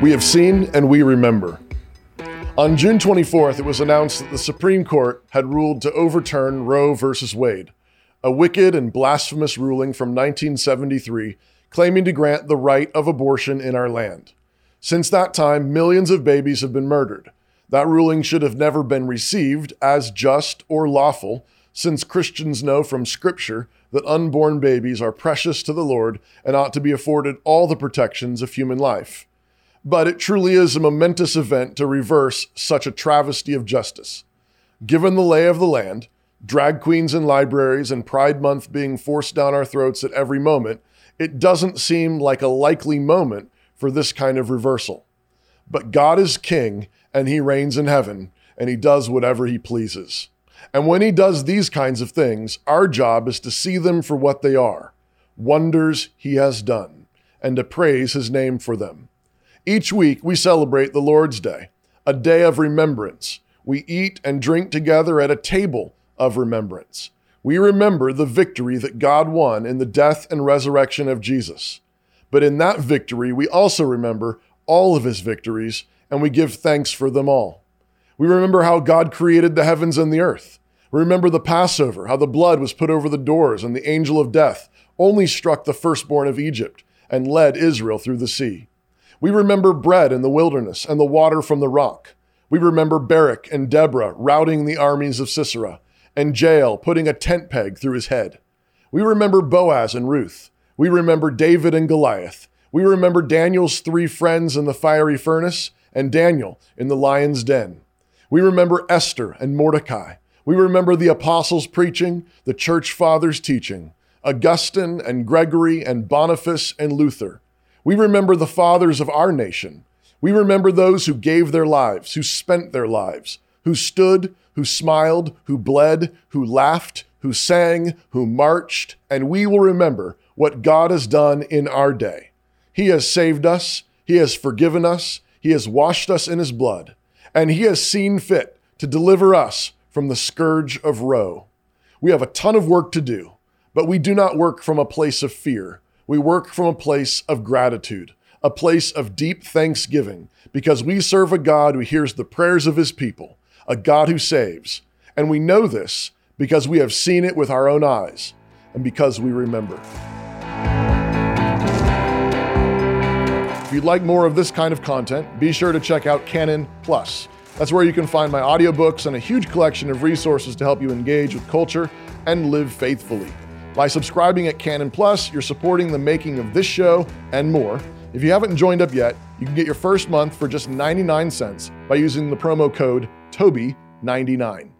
We have seen and we remember. On June 24th, it was announced that the Supreme Court had ruled to overturn Roe v. Wade, a wicked and blasphemous ruling from 1973 claiming to grant the right of abortion in our land. Since that time, millions of babies have been murdered. That ruling should have never been received as just or lawful, since Christians know from Scripture that unborn babies are precious to the Lord and ought to be afforded all the protections of human life but it truly is a momentous event to reverse such a travesty of justice. Given the lay of the land, drag queens in libraries, and Pride Month being forced down our throats at every moment, it doesn't seem like a likely moment for this kind of reversal. But God is king, and he reigns in heaven, and he does whatever he pleases. And when he does these kinds of things, our job is to see them for what they are wonders he has done, and to praise his name for them. Each week, we celebrate the Lord's Day, a day of remembrance. We eat and drink together at a table of remembrance. We remember the victory that God won in the death and resurrection of Jesus. But in that victory, we also remember all of his victories, and we give thanks for them all. We remember how God created the heavens and the earth. We remember the Passover, how the blood was put over the doors, and the angel of death only struck the firstborn of Egypt and led Israel through the sea. We remember bread in the wilderness and the water from the rock. We remember Barak and Deborah routing the armies of Sisera, and Jael putting a tent peg through his head. We remember Boaz and Ruth. We remember David and Goliath. We remember Daniel's three friends in the fiery furnace, and Daniel in the lion's den. We remember Esther and Mordecai. We remember the apostles preaching, the church fathers teaching, Augustine and Gregory and Boniface and Luther. We remember the fathers of our nation. We remember those who gave their lives, who spent their lives, who stood, who smiled, who bled, who laughed, who sang, who marched, and we will remember what God has done in our day. He has saved us, He has forgiven us, He has washed us in His blood, and He has seen fit to deliver us from the scourge of Roe. We have a ton of work to do, but we do not work from a place of fear we work from a place of gratitude, a place of deep thanksgiving, because we serve a God who hears the prayers of his people, a God who saves. And we know this because we have seen it with our own eyes and because we remember. If you'd like more of this kind of content, be sure to check out Canon Plus. That's where you can find my audiobooks and a huge collection of resources to help you engage with culture and live faithfully. By subscribing at Canon Plus, you're supporting the making of this show and more. If you haven't joined up yet, you can get your first month for just 99 cents by using the promo code TOBY99.